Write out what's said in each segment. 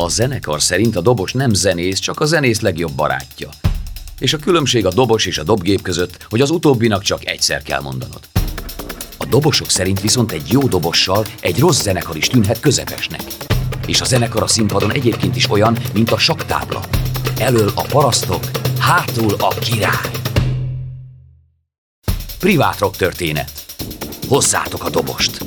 A zenekar szerint a dobos nem zenész, csak a zenész legjobb barátja. És a különbség a dobos és a dobgép között, hogy az utóbbinak csak egyszer kell mondanod. A dobosok szerint viszont egy jó dobossal egy rossz zenekar is tűnhet közepesnek. És a zenekar a színpadon egyébként is olyan, mint a saktábla. Elől a parasztok, hátul a király. Privát rock történet. Hozzátok a dobost!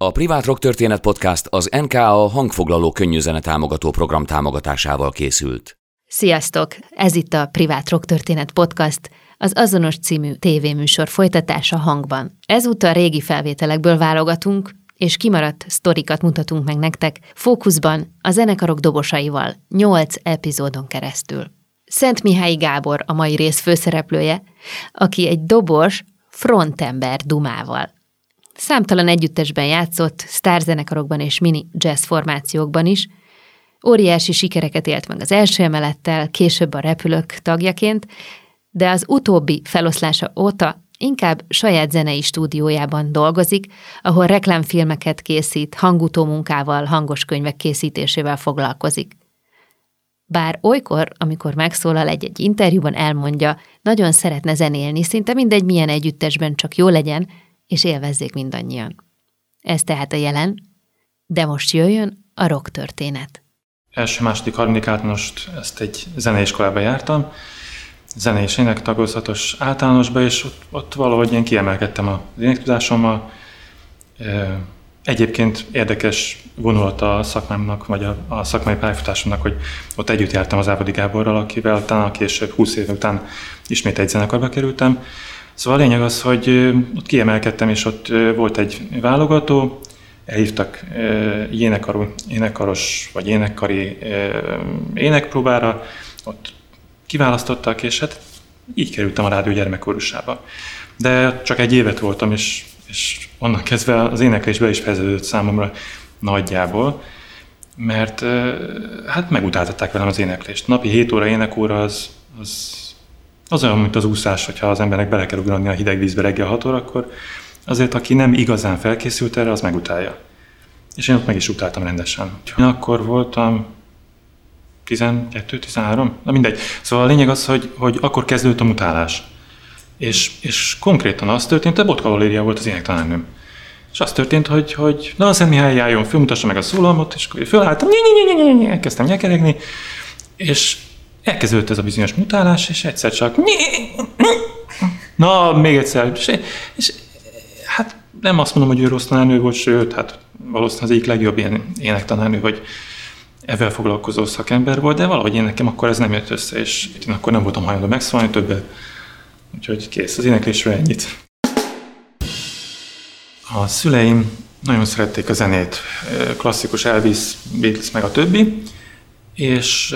A Privát Rock Történet Podcast az NKA hangfoglaló könnyűzene támogató program támogatásával készült. Sziasztok! Ez itt a Privát Rock Történet Podcast, az azonos című tévéműsor folytatása hangban. Ezúttal régi felvételekből válogatunk, és kimaradt sztorikat mutatunk meg nektek fókuszban a zenekarok dobosaival, 8 epizódon keresztül. Szent Mihály Gábor a mai rész főszereplője, aki egy dobos frontember dumával. Számtalan együttesben játszott, sztárzenekarokban és mini jazz formációkban is, óriási sikereket élt meg az első emelettel, később a repülők tagjaként, de az utóbbi feloszlása óta inkább saját zenei stúdiójában dolgozik, ahol reklámfilmeket készít, hangutó munkával, hangos könyvek készítésével foglalkozik. Bár olykor, amikor megszólal egy-egy interjúban, elmondja, nagyon szeretne zenélni, szinte mindegy milyen együttesben csak jó legyen, és élvezzék mindannyian. Ez tehát a jelen, de most jöjjön a rock történet. Első, második, harmadik általánost ezt egy zeneiskolába jártam, zenei és énektagozatos általánosba, és ott, ott valahogy én kiemelkedtem az énektudásommal. Egyébként érdekes vonulata a szakmámnak, vagy a, a szakmai pályafutásomnak, hogy ott együtt jártam az Ávodi Gáborral, akivel talán később, 20 év után ismét egy zenekarba kerültem. Szóval a lényeg az, hogy ott kiemelkedtem, és ott volt egy válogató, elhívtak énekarú, énekaros vagy énekkari énekpróbára, ott kiválasztottak, és hát így kerültem a rádió gyermekkorusába. De csak egy évet voltam, és, és onnan kezdve az éneklés be is fejeződött számomra nagyjából, mert hát megutáltatták velem az éneklést. Napi 7 óra énekóra az, az, az olyan, mint az úszás, hogyha az embernek bele kell ugrani a hideg vízbe reggel 6 órakor, azért aki nem igazán felkészült erre, az megutálja. És én ott meg is utáltam rendesen. Én akkor voltam 12-13, na mindegy. Szóval a lényeg az, hogy, hogy akkor kezdődött a mutálás. És, és konkrétan az történt, hogy Botka Valéria volt az énektanárnőm. És az történt, hogy, hogy na, a Szent Mihály fölmutassa meg a szólalmot, és akkor fölálltam, elkezdtem nyekeregni, és elkezdődött ez a bizonyos mutálás, és egyszer csak na, még egyszer, és, és hát nem azt mondom, hogy ő rossz tanárnő volt, sőt, hát valószínűleg az egyik legjobb ilyen énektanárnő, vagy ezzel foglalkozó szakember volt, de valahogy én nekem akkor ez nem jött össze, és én akkor nem voltam hajlandó megszólni többet. Úgyhogy kész, az éneklésről ennyit. A szüleim nagyon szerették a zenét, klasszikus Elvis, Beatles, meg a többi, és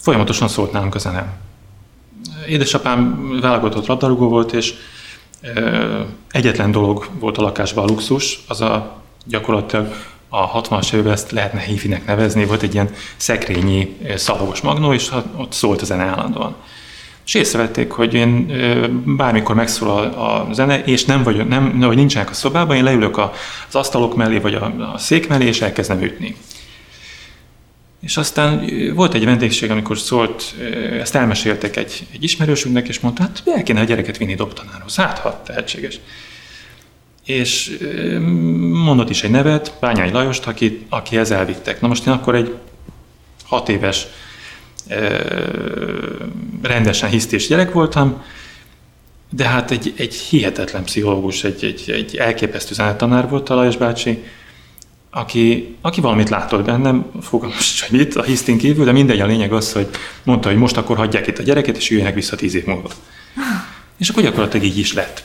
folyamatosan szólt nálunk a zene. Édesapám válogatott labdarúgó volt, és egyetlen dolog volt a lakásban a luxus, az a gyakorlatilag a 60-as években ezt lehetne hifinek nevezni, volt egy ilyen szekrényi szalagos magnó, és ott szólt a zene állandóan. És észrevették, hogy én bármikor megszól a, zene, és nem vagy, nem, hogy nincsenek a szobában, én leülök az asztalok mellé, vagy a, a szék mellé, és elkezdem ütni. És aztán volt egy vendégség, amikor szólt, ezt elmeséltek egy, egy ismerősünknek, és mondta, hát el kéne a gyereket vinni dobtanárhoz, hát ha tehetséges. És mondott is egy nevet, Bányai Lajost, aki, akihez elvittek. Na most én akkor egy hat éves rendesen hisztés gyerek voltam, de hát egy, egy hihetetlen pszichológus, egy, egy, egy elképesztő zenetanár volt a Lajos bácsi, aki, aki valamit látott bennem, fogalmas hogy mit, a hisztin kívül, de mindegy, a lényeg az, hogy mondta, hogy most akkor hagyják itt a gyereket, és jöjjenek vissza tíz év múlva. És akkor gyakorlatilag így is lett.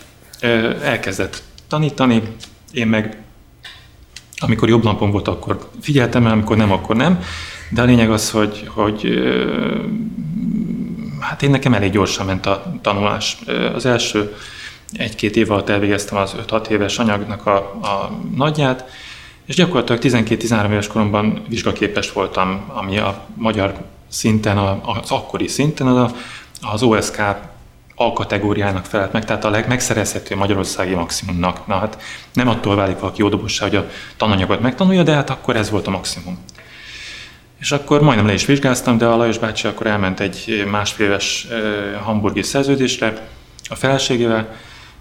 Elkezdett tanítani, én meg amikor jobb napom volt, akkor figyeltem el, amikor nem, akkor nem. De a lényeg az, hogy, hogy hát én nekem elég gyorsan ment a tanulás. Az első egy-két év alatt elvégeztem az 5-6 éves anyagnak a, a nagyját, és gyakorlatilag 12-13 éves koromban vizsgaképes voltam, ami a magyar szinten, az akkori szinten az, az OSK A kategóriának felelt meg, tehát a legmegszerezhető magyarországi maximumnak. Na hát nem attól válik valaki jó dobossá, hogy a tananyagot megtanulja, de hát akkor ez volt a maximum. És akkor majdnem le is vizsgáztam, de a Lajos bácsi akkor elment egy másfél éves hamburgi szerződésre a feleségével,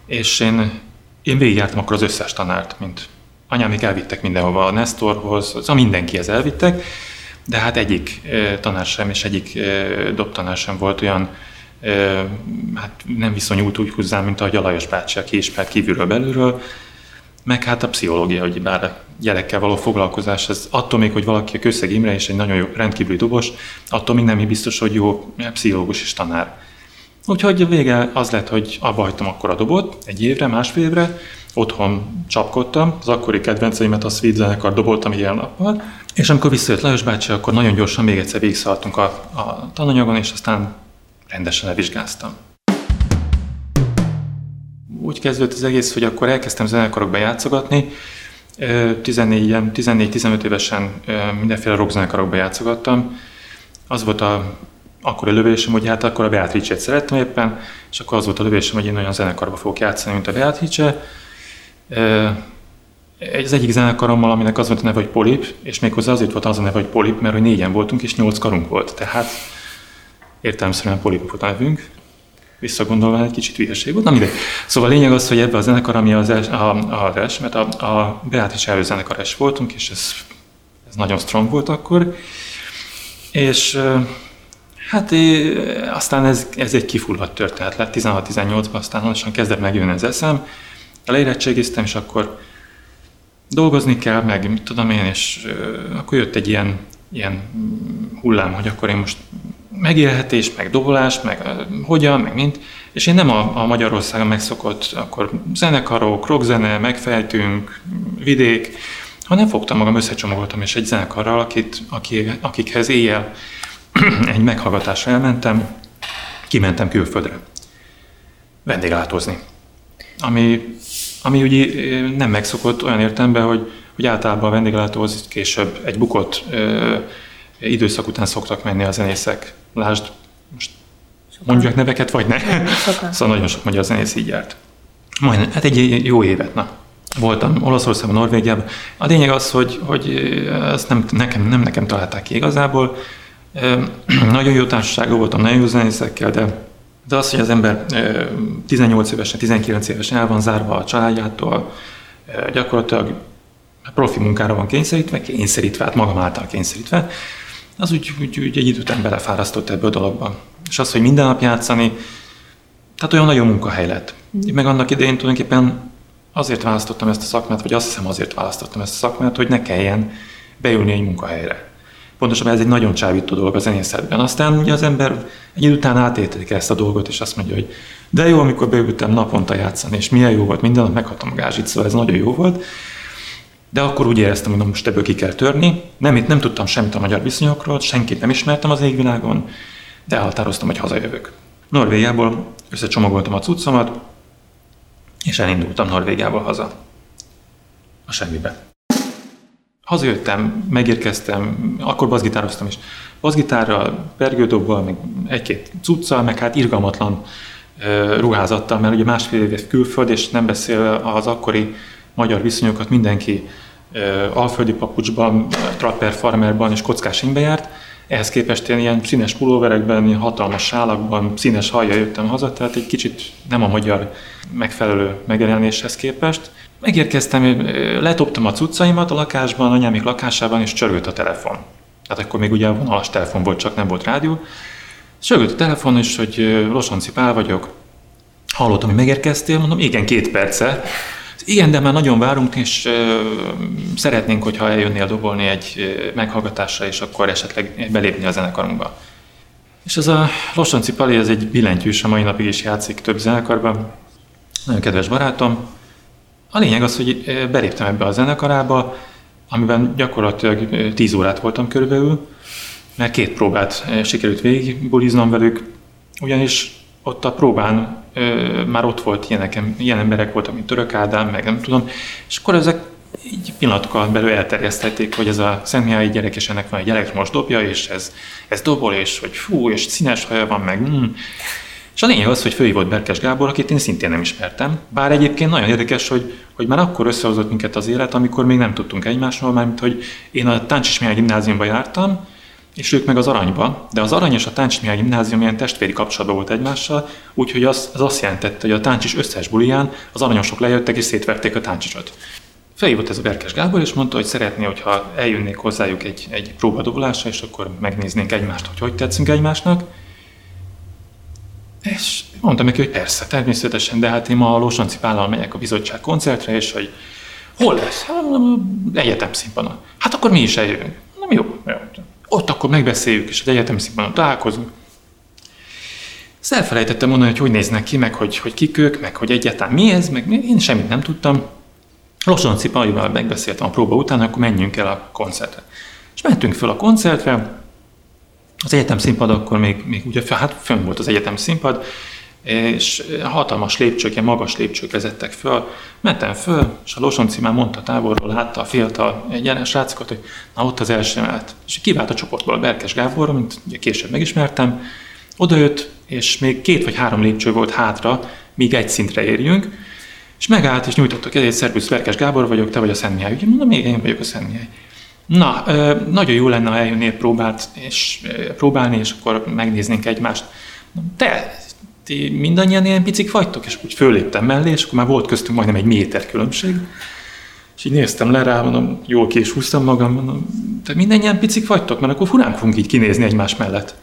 és én, én végigjártam akkor az összes tanárt, mint anyámik elvittek mindenhova a Nestorhoz, az a mindenkihez elvittek, de hát egyik tanár sem, és egyik dobtanár sem volt olyan, hát nem viszonyult úgy hozzám, mint ahogy a Lajos bácsi, aki ismert kívülről belülről, meg hát a pszichológia, hogy bár a gyerekkel való foglalkozás, ez attól még, hogy valaki a Köszeg Imre és egy nagyon jó, rendkívüli dobos, attól még nem biztos, hogy jó pszichológus és tanár. Úgyhogy a vége az lett, hogy abba hagytam akkor a dobot, egy évre, másfél évre, otthon csapkodtam, az akkori kedvenceimet a Sweet zenekar doboltam ilyen nappal, és amikor visszajött Lajos bácsi, akkor nagyon gyorsan még egyszer végigszaladtunk a, a tananyagon, és aztán rendesen levizsgáztam. Úgy kezdődött az egész, hogy akkor elkezdtem zenekarokba játszogatni, 14-15 évesen mindenféle rockzenekarokba játszogattam. Az volt a akkor a lövésem, hogy hát akkor a Beatrice-t szerettem éppen, és akkor az volt a lövésem, hogy én olyan zenekarba fogok játszani, mint a Beatrice. Az egyik zenekarommal, aminek az volt a neve, hogy Polip, és méghozzá azért volt az a neve, hogy Polip, mert hogy négyen voltunk, és nyolc karunk volt. Tehát értelemszerűen Polip volt a nevünk. Visszagondolva egy kicsit hülyeség volt. Na mindegy. Szóval a lényeg az, hogy ebbe a zenekar, ami az, els, a, a, a, mert a, a Beatrice előzenekares voltunk, és ez, ez nagyon strong volt akkor. És Hát é, aztán ez, ez egy kifulladt történet lett, 16-18-ban aztán lassan kezdett megjönni az eszem. Leérettségiztem, és akkor dolgozni kell, meg mit tudom én, és akkor jött egy ilyen, ilyen hullám, hogy akkor én most megélhetés, meg dobolás, meg hogyan, meg mint, és én nem a, a Magyarországon megszokott akkor zenekarok, rockzene, megfejtünk, vidék, hanem fogtam magam, összecsomagoltam, és egy zenekarral, akit, akik, akikhez éjjel egy meghallgatásra elmentem, kimentem külföldre vendéglátozni. Ami, ami ugye nem megszokott olyan értelemben, hogy, hogy általában a vendéglátóhoz később egy bukott ö, időszak után szoktak menni a zenészek. Lásd, most mondjak neveket, vagy ne. Sokan. szóval nagyon sok magyar zenész így járt. Majdnem, hát egy jó évet, na. Voltam Olaszországban, Norvégiában. A lényeg az, hogy, hogy ezt nem nekem, nem nekem találták ki igazából, nagyon jó társaságú voltam, nagyon jó zenészekkel, de, de az, hogy az ember 18 évesen, 19 évesen el van zárva a családjától, gyakorlatilag profi munkára van kényszerítve, kényszerítve, hát magam által kényszerítve, az úgy, úgy, úgy egy idő után belefárasztott ebbe a dologba. És az, hogy minden nap játszani, tehát olyan nagyon munkahely lett. Én meg annak idején tulajdonképpen azért választottam ezt a szakmát, vagy azt hiszem azért választottam ezt a szakmát, hogy ne kelljen beülni egy munkahelyre. Pontosabban ez egy nagyon csábító dolog a zenészetben. Aztán ugye az ember egy idő után átértelik ezt a dolgot, és azt mondja, hogy de jó, amikor beültem naponta játszani, és milyen jó volt, minden nap meghattam a gázsit, szóval ez nagyon jó volt. De akkor úgy éreztem, hogy most ebből ki kell törni. Nem, nem tudtam semmit a magyar viszonyokról, senkit nem ismertem az égvilágon, de elhatároztam, hogy hazajövök. Norvégiából összecsomagoltam a cuccomat, és elindultam Norvégiából haza. A semmibe. Hazajöttem, megérkeztem, akkor baszgitároztam is. Baszgitárral, pergődobbal, meg egy-két cuccal, meg hát irgalmatlan ruházattal, mert ugye másfél éves külföld, és nem beszél az akkori magyar viszonyokat, mindenki alföldi papucsban, trapper farmerban és kockás járt. Ehhez képest én ilyen színes pulóverekben, ilyen hatalmas sálakban, színes hajjal jöttem haza, tehát egy kicsit nem a magyar megfelelő megjelenéshez képest. Megérkeztem, letoptam a cuccaimat a lakásban, anyámik lakásában, és csörgött a telefon. Tehát akkor még ugye vonalas telefon volt, csak nem volt rádió. Csörgött a telefon, és hogy Losonci Pál vagyok. Hallottam, hogy megérkeztél, mondom, igen, két perce. Igen, de már nagyon várunk, és szeretnénk, hogyha eljönnél dobolni egy meghallgatásra, és akkor esetleg belépni a zenekarunkba. És ez a Losonci Pali, ez egy billentyűs, a mai napig is játszik több zenekarban. Nagyon kedves barátom, a lényeg az, hogy beléptem ebbe a zenekarába, amiben gyakorlatilag 10 órát voltam körülbelül, mert két próbát sikerült végigbuliznom velük, ugyanis ott a próbán ö, már ott volt ilyenek, ilyen emberek voltak, mint Török Ádám, meg nem tudom, és akkor ezek így pillanatokkal belül elterjesztették, hogy ez a Szent Mihály gyerek, és ennek van egy elektromos dobja, és ez, ez dobol, és hogy fú, és színes haja van, meg mm. És a lényeg az, hogy főhívott Berkes Gábor, akit én szintén nem ismertem. Bár egyébként nagyon érdekes, hogy, hogy már akkor összehozott minket az élet, amikor még nem tudtunk egymásról, mert hogy én a Táncsis Mihály gimnáziumba jártam, és ők meg az aranyba, de az arany és a Táncsis Mihály gimnázium ilyen testvéri kapcsolatban volt egymással, úgyhogy az, az azt jelentette, hogy a Táncsis összes buliján az aranyosok lejöttek és szétverték a Táncsisot. Felhívott ez a Berkes Gábor, és mondta, hogy szeretné, hogyha eljönnék hozzájuk egy, egy próbadobulásra, és akkor megnéznénk egymást, hogy hogy tetszünk egymásnak. És mondtam neki, hogy persze, természetesen, de hát én ma a Lósanci Pállal megyek a bizottság koncertre, és hogy hol lesz? Hát, egyetem színpadon. Hát akkor mi is eljövünk. Nem jó, jó. Ott akkor megbeszéljük, és az egyetem színpadon találkozunk. Ezt elfelejtettem mondani, hogy hogy néznek ki, meg hogy, hogy kik ők, meg hogy egyáltalán mi ez, meg én semmit nem tudtam. Losonci Palival megbeszéltem a próba után, akkor menjünk el a koncertre. És mentünk föl a koncertre, az egyetem színpad akkor még, még ugye, hát fönn volt az egyetem színpad, és hatalmas lépcsők, ilyen magas lépcsők vezettek föl. Mentem föl, és a Losonci már mondta távolról, látta a fiatal egyenes srácokat, hogy na ott az első emelet. És kivált a csoportból a Berkes Gábor, mint ugye később megismertem, jött, és még két vagy három lépcső volt hátra, míg egy szintre érjünk, és megállt, és nyújtott a kezét, szervusz, Berkes Gábor vagyok, te vagy a Szent Mihály. Ugye mondom, én vagyok a Szent Mihály. Na, nagyon jó lenne, ha eljönnél próbált, és próbálni, és akkor megnéznénk egymást. Te, ti mindannyian ilyen picik vagytok? És úgy föléptem mellé, és akkor már volt köztünk majdnem egy méter különbség. És így néztem le rá, mondom, jól ki is húztam magam, mondom, te mindannyian picik vagytok, mert akkor furán fogunk így kinézni egymás mellett.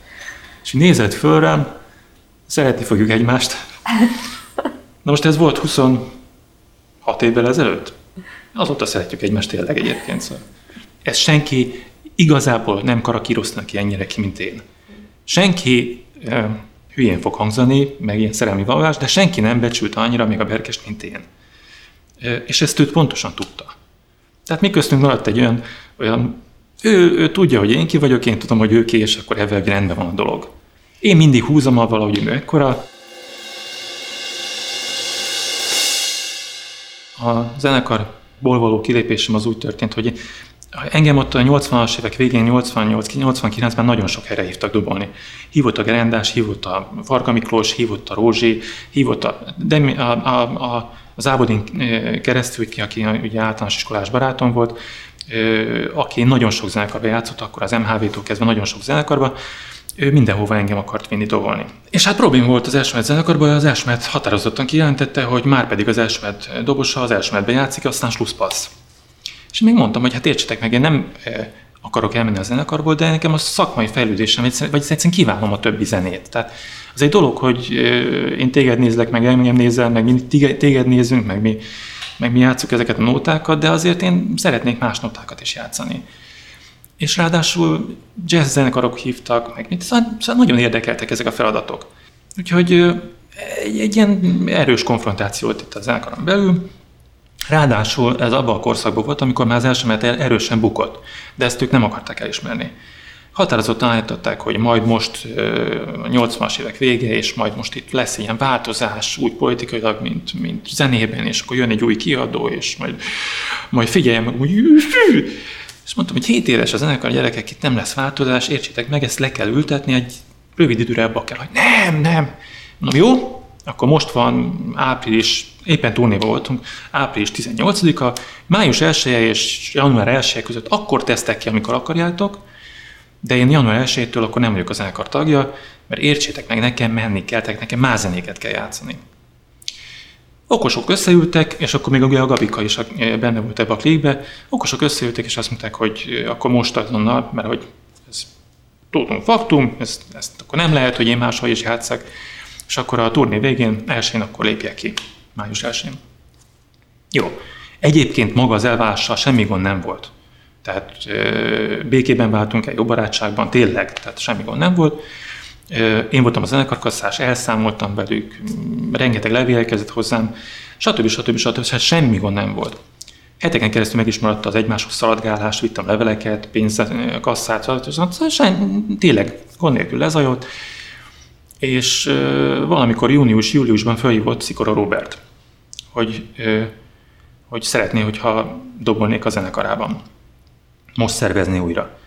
És így nézett föl rám, szeretni fogjuk egymást. Na most ez volt 26 évvel ezelőtt? Azóta szeretjük egymást tényleg egyébként. Szóval. Ez senki igazából nem karakíroznak ki ennyire ki, mint én. Senki hülyén fog hangzani, meg ilyen szerelmi vallás, de senki nem becsült annyira még a berkest, mint én. És ezt őt pontosan tudta. Tehát mi köztünk maradt egy olyan, olyan ő, ő tudja, hogy én ki vagyok, én tudom, hogy ő ki, és akkor ebben rendben van a dolog. Én mindig húzom a valahogy ő ekkora. A zenekarból való kilépésem az úgy történt, hogy Engem ott a 80-as évek végén, 88-89-ben nagyon sok helyre hívtak dobolni. Hívott a Gerendás, hívott a Varga Miklós, hívott a Rózsi, hívott a, de a, a, a, az Ábodin keresztül, aki ugye általános iskolás barátom volt, aki nagyon sok zenekarba játszott, akkor az MHV-tól kezdve nagyon sok zenekarba, ő mindenhova engem akart vinni dobolni. És hát probléma volt az Elsmet zenekarban, az Elsmet határozottan kijelentette, hogy már pedig az Elsmet dobosa az Elsmetbe játszik, aztán slusszpassz. És még mondtam, hogy hát értsetek meg, én nem akarok elmenni a zenekarból, de nekem a szakmai fejlődésem, vagy egyszerűen kívánom a többi zenét. Tehát az egy dolog, hogy én téged nézlek, meg engem nézel, meg mi téged nézünk, meg mi, meg mi játszuk ezeket a nótákat, de azért én szeretnék más nótákat is játszani. És ráadásul jazz zenekarok hívtak, meg mit, szóval, szóval nagyon érdekeltek ezek a feladatok. Úgyhogy egy, egy ilyen erős konfrontáció volt itt a zenekaron belül, Ráadásul ez abban a korszakban volt, amikor már az első menet erősen bukott, de ezt ők nem akarták elismerni. Határozottan állították, hogy majd most 80-as évek vége, és majd most itt lesz ilyen változás, úgy politikailag, mint, mint zenében, és akkor jön egy új kiadó, és majd, majd figyeljem úgy, és mondtam, hogy 7 éves a zenekar gyerekek, itt nem lesz változás, értsétek meg, ezt le kell ültetni, egy rövid időre abba kell, hogy nem, nem. Mondom, jó, akkor most van április, éppen turnéba voltunk, április 18-a, május 1 és január 1 között akkor tesztek ki, amikor akarjátok, de én január 1-től akkor nem vagyok az zenekar tagja, mert értsétek meg, nekem menni kell, nekem más zenéket kell játszani. Okosok összeültek, és akkor még a Gabika is benne volt ebbe a klikbe, okosok összeültek, és azt mondták, hogy akkor most azonnal, mert hogy ez tudunk faktum, ezt, ezt akkor nem lehet, hogy én máshol is játszak, és akkor a turné végén elsőn akkor lépjek ki, május elsőn. Jó. Egyébként maga az elválással semmi gond nem volt. Tehát békében váltunk el, jó barátságban, tényleg, tehát semmi gond nem volt. Én voltam a zenekarkasszás, elszámoltam velük, rengeteg levél érkezett hozzám, stb. stb. stb. stb. semmi gond nem volt. Heteken keresztül meg is maradt az egymáshoz szaladgálás, vittem leveleket, pénzt, kasszát, stb. tényleg gond nélkül lezajolt és valamikor június-júliusban felhívott Szikora Robert, hogy, hogy szeretné, hogyha dobolnék a zenekarában. Most szervezni újra.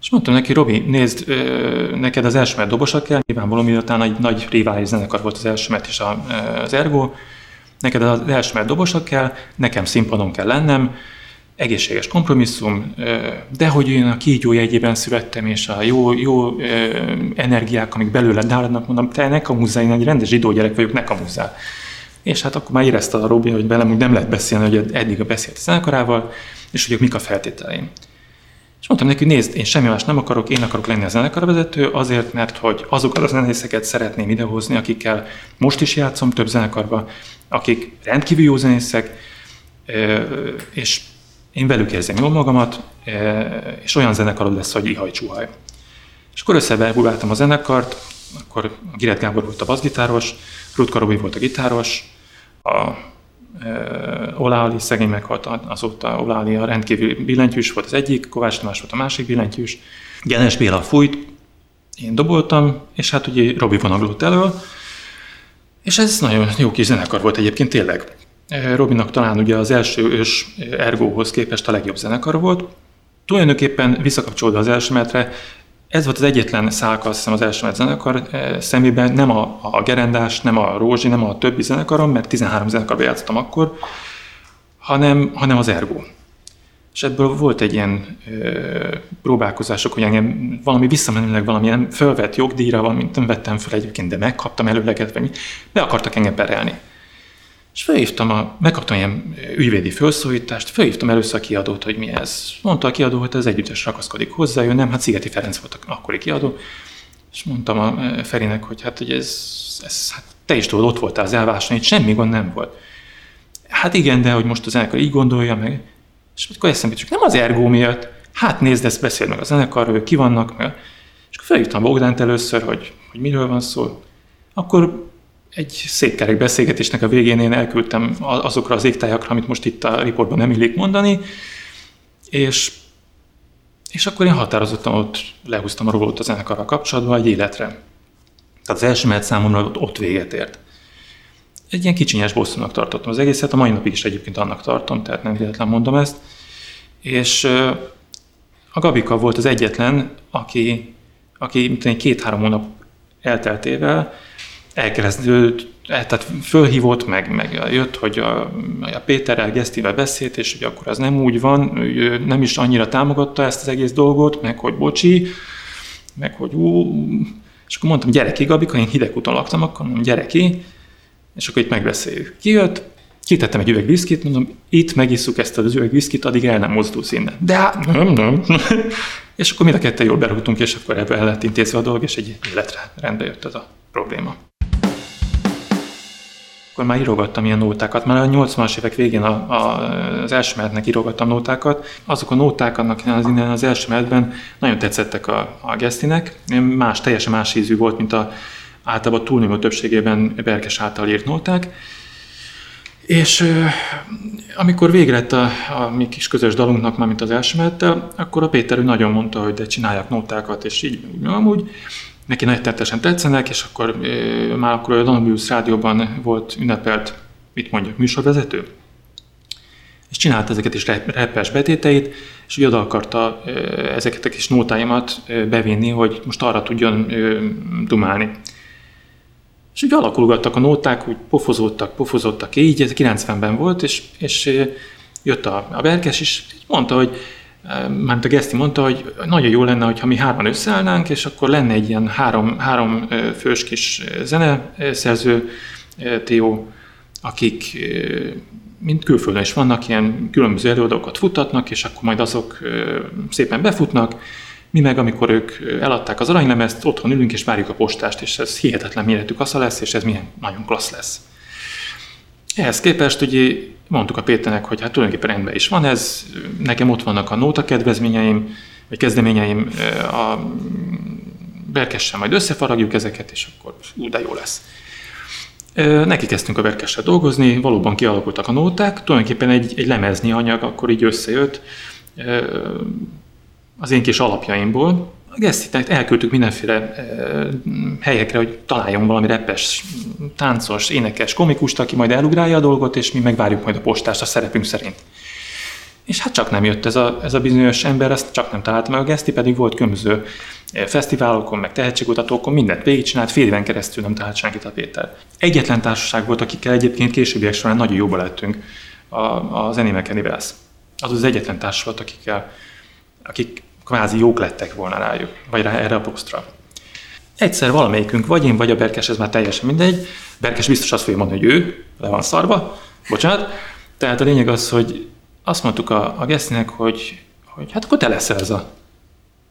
És mondtam neki, Robi, nézd, neked az első mert dobosak kell, nyilvánvalóan miután egy nagy rivális zenekar volt az első és az Ergo, neked az első mert dobosak kell, nekem színpadon kell lennem, egészséges kompromisszum, de hogy én a kígyó jegyében születtem, és a jó, jó energiák, amik belőle dáradnak, mondom, te ne kamuzzál, én egy rendes zsidó gyerek vagyok, ne kamuzzál. És hát akkor már érezte a Robi, hogy velem úgy nem lehet beszélni, hogy eddig a beszélt a zenekarával, és hogy mik a feltételeim. És mondtam neki, nézd, én semmi más nem akarok, én akarok lenni a zenekarvezető, azért, mert hogy azokat a zenészeket szeretném idehozni, akikkel most is játszom több zenekarba, akik rendkívül jó zenészek, és én velük érzem jól magamat, és olyan zenekarod lesz, hogy ihaj csuhaj. És akkor összebebúváltam a zenekart, akkor Giret Gábor volt a bassgitáros, Rutka Robi volt a gitáros, a Oláli szegény meghalt azóta, Oláli a rendkívül billentyűs volt az egyik, Kovács Tamás volt a másik billentyűs, Genes Béla fújt, én doboltam, és hát ugye Robi vonaglott elő, és ez nagyon jó kis zenekar volt egyébként tényleg. Robinak talán ugye az első ős Ergóhoz képest a legjobb zenekar volt. Tulajdonképpen visszakapcsolódva az első metre, ez volt az egyetlen szálka, azt hiszem, az első zenekar szemében, nem a, a Gerendás, nem a Rózsi, nem a többi zenekarom, mert 13 zenekarban játszottam akkor, hanem, hanem az Ergo. És ebből volt egy ilyen ö, próbálkozások, hogy engem valami visszamenőleg valamilyen fölvett jogdíjra, valamint nem vettem fel egyébként, de megkaptam előleget, vagy mi, be akartak engem perelni. És felhívtam, a, megkaptam ilyen ügyvédi felszólítást, felhívtam először a kiadót, hogy mi ez. Mondta a kiadó, hogy ez együttes ragaszkodik hozzá, ő nem, hát Szigeti Ferenc volt akkori kiadó. És mondtam a Ferinek, hogy hát hogy ez, ez hát te is tudod, ott voltál az elváson, itt semmi gond nem volt. Hát igen, de hogy most a zenekar így gondolja meg. És akkor eszembe csak nem az ergó miatt, hát nézd, ezt beszél meg a zenekarról, ki vannak, meg. És akkor felhívtam Bogdánt először, hogy, hogy miről van szó. Akkor egy szép kerek beszélgetésnek a végén én elküldtem azokra az égtájakra, amit most itt a riportban nem illik mondani, és, és akkor én határozottan ott lehúztam a rólót a zenekarral kapcsolatban egy életre. Tehát az első mehet számomra ott véget ért. Egy ilyen kicsinyes bosszúnak tartottam az egészet, a mai napig is egyébként annak tartom, tehát nem véletlen mondom ezt. És a Gabika volt az egyetlen, aki, aki két-három hónap elteltével elkezdődött, tehát fölhívott, meg, meg jött, hogy a, a Péterrel, Gesztivel beszélt, és hogy akkor az nem úgy van, ő nem is annyira támogatta ezt az egész dolgot, meg hogy bocsi, meg hogy ú, és akkor mondtam, gyere ki, Gabika, én hideg úton laktam, akkor mondom, gyere ki, és akkor itt megbeszéljük. Kijött, kitettem egy üveg viszkit, mondom, itt megisszuk ezt az üveg viszkit, addig el nem mozdulsz innen. De hát nem, nem. és akkor mind a ketten jól berúgtunk, és akkor ebbe el lett intézve a dolog, és egy életre rendbe jött ez a probléma akkor már írogattam ilyen nótákat. Már a 80-as évek végén a, a, az első mehetnek írogattam nótákat. Azok a nóták annak az, innen az első mehetben nagyon tetszettek a, a Gesztinek. Más, teljesen más ízű volt, mint a általában túlnyomó többségében Berkes által írt nóták. És amikor végre lett a, a mi kis közös dalunknak, már mint az első mehettel, akkor a Péter ő nagyon mondta, hogy de csináljak nótákat, és így, úgy, amúgy neki nagy tettesen tetszenek, és akkor e, már akkor a Danubius rádióban volt ünnepelt, mit mondjak, műsorvezető, és csinált ezeket is repes betéteit, és oda akarta ezeket a kis nótáimat bevinni, hogy most arra tudjon dumálni. És úgy alakulgattak a nóták, úgy pofozódtak, pofozódtak így, ez 90-ben volt, és, és jött a, a Berkes, és mondta, hogy Mármint a Geszti mondta, hogy nagyon jó lenne, ha mi hárman összeállnánk, és akkor lenne egy ilyen három, három fős kis zeneszerző trió, akik mint külföldön is vannak, ilyen különböző előadókat futtatnak, és akkor majd azok szépen befutnak, mi meg, amikor ők eladták az aranylemezt, otthon ülünk és várjuk a postást, és ez hihetetlen méretű kasza lesz, és ez milyen nagyon klassz lesz. Ehhez képest ugye mondtuk a Péternek, hogy hát tulajdonképpen rendben is van ez, nekem ott vannak a nóta kedvezményeim, vagy kezdeményeim, a berkessel majd összefaragjuk ezeket, és akkor ú, de jó lesz. Neki kezdtünk a berkessel dolgozni, valóban kialakultak a nóták, tulajdonképpen egy, egy lemezni anyag akkor így összejött az én kis alapjaimból, Gesztinek elküldtük mindenféle helyekre, hogy találjon valami repes, táncos, énekes, komikust, aki majd elugrálja a dolgot, és mi megvárjuk majd a postást a szerepünk szerint. És hát csak nem jött ez a, ez a bizonyos ember, ezt csak nem találta meg a Geszti, pedig volt különböző fesztiválokon, meg tehetségkutatókon, mindent végigcsinált, fél éven keresztül nem talált senkit a Péter. Egyetlen társaság volt, akikkel egyébként későbbiek során nagyon jóba lettünk, a, a Animal. Az az egyetlen társ volt, akikkel, akik kvázi jók lettek volna rájuk, vagy rá erre a posztra. Egyszer valamelyikünk, vagy én, vagy a Berkes, ez már teljesen mindegy, Berkes biztos azt fogja mondani, hogy ő le van szarva, bocsánat. Tehát a lényeg az, hogy azt mondtuk a, a Gesztinek, hogy, hogy hát akkor te leszel ez a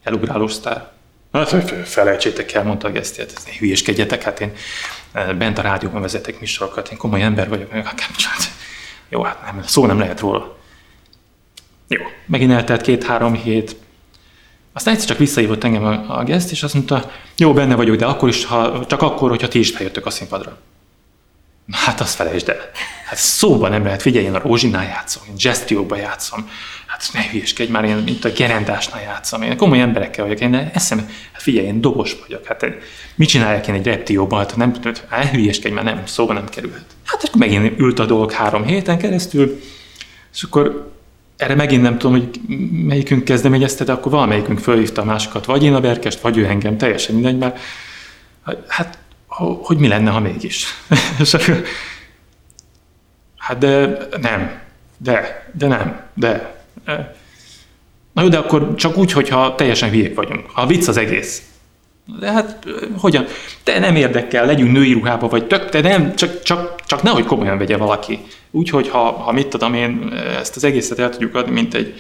elugrálós sztár. Hát, felejtsétek el, mondta a Geszti, hát hülyéskedjetek, hát én eh, bent a rádióban vezetek műsorokat, én komoly ember vagyok, meg akár, jó, hát nem, szó nem lehet róla. Jó, megint eltelt két-három hét, aztán egyszer csak visszahívott engem a, a geszt, és azt mondta, jó, benne vagyok, de akkor is, ha, csak akkor, hogyha ti is feljöttök a színpadra. Hát azt felejtsd el. Hát szóban nem lehet, figyelj, én a Rózsinál játszom, én Gestióba játszom. Hát ne hülyeskedj már, én mint a gerendásnál játszom. Én komoly emberekkel vagyok, én eszem, hát figyelj, én dobos vagyok. Hát mit csináljak én egy reptióban? Hát nem, hát hülyeskedj már, nem, szóba nem kerülhet. Hát akkor megint ült a dolog három héten keresztül, és akkor erre megint nem tudom, hogy melyikünk kezdeményezte, de akkor valamelyikünk fölhívta a másikat, vagy én a Berkest, vagy ő engem, teljesen mindegy, mert hát hogy mi lenne, ha mégis. hát de nem, de, de nem, de. Na jó, de akkor csak úgy, hogyha teljesen hülyék vagyunk. A vicc az egész. De hát hogyan? Te nem érdekel, legyünk női ruhába, vagy tök, te nem, csak, csak, csak nehogy komolyan vegye valaki. Úgyhogy ha, ha mit tudom én, ezt az egészet el tudjuk adni, mint egy,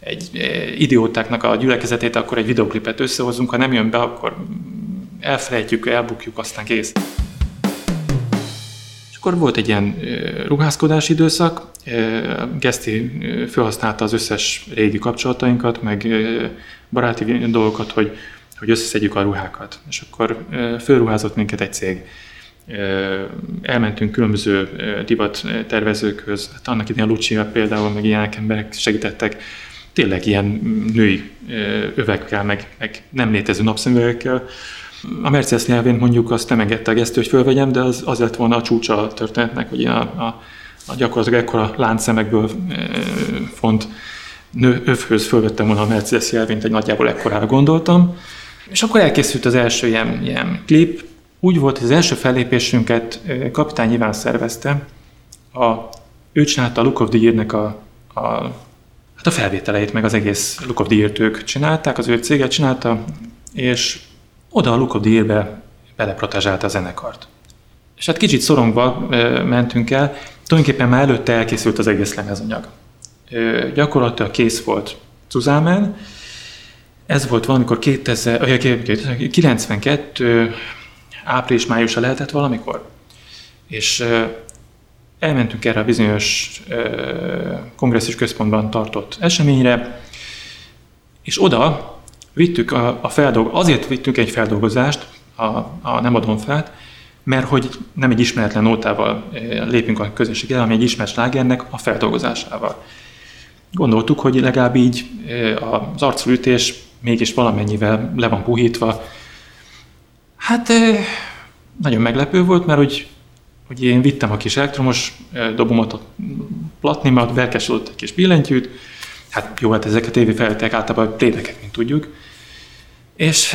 egy idiótáknak a gyülekezetét, akkor egy videoklipet összehozunk, ha nem jön be, akkor elfelejtjük, elbukjuk, aztán kész. És akkor volt egy ilyen ruházkodási időszak, Geszti felhasználta az összes régi kapcsolatainkat, meg baráti dolgokat, hogy, hogy összeszedjük a ruhákat. És akkor fölruházott minket egy cég. Elmentünk különböző divat tervezőkhöz, hát annak idején Lucia például, meg ilyen emberek segítettek, tényleg ilyen női övekkel, meg, meg nem létező napszemüvegekkel, a Mercedes nyelvén mondjuk azt nem engedte a gesztő, hogy fölvegyem, de az, az lett volna a csúcsa a történetnek, hogy a, a, a gyakorlatilag ekkora láncszemekből e, font nő, övhöz fölvettem volna a Mercedes jelvényt, egy nagyjából ekkorára gondoltam. És akkor elkészült az első ilyen, ilyen klip. Úgy volt, hogy az első fellépésünket kapitány Iván szervezte. A, ő csinálta a Look of the Year-nek a, a, hát a felvételeit, meg az egész Look of the Year-t ők csinálták, az ő céget csinálta, és oda a Luko Dírbe beleprotezsálta a zenekart. És hát kicsit szorongva mentünk el, tulajdonképpen már előtte elkészült az egész lemezanyag. Gyakorlatilag kész volt Cuzámen, ez volt valamikor 2000, 92 április-májusra lehetett valamikor, és elmentünk erre a bizonyos kongresszus központban tartott eseményre, és oda vittük a, a feldolg, azért vittünk egy feldolgozást, a, a Nem adom fel, mert hogy nem egy ismeretlen nótával lépünk a közösség el, hanem egy ismert slágernek a feldolgozásával. Gondoltuk, hogy legalább így az arcültés mégis valamennyivel le van puhítva. Hát nagyon meglepő volt, mert hogy, hogy én vittem a kis elektromos dobomat, a platnimat, belkesült egy kis billentyűt, hát jó, hát ezek a tévéfelvételek általában plédekek, mint tudjuk, és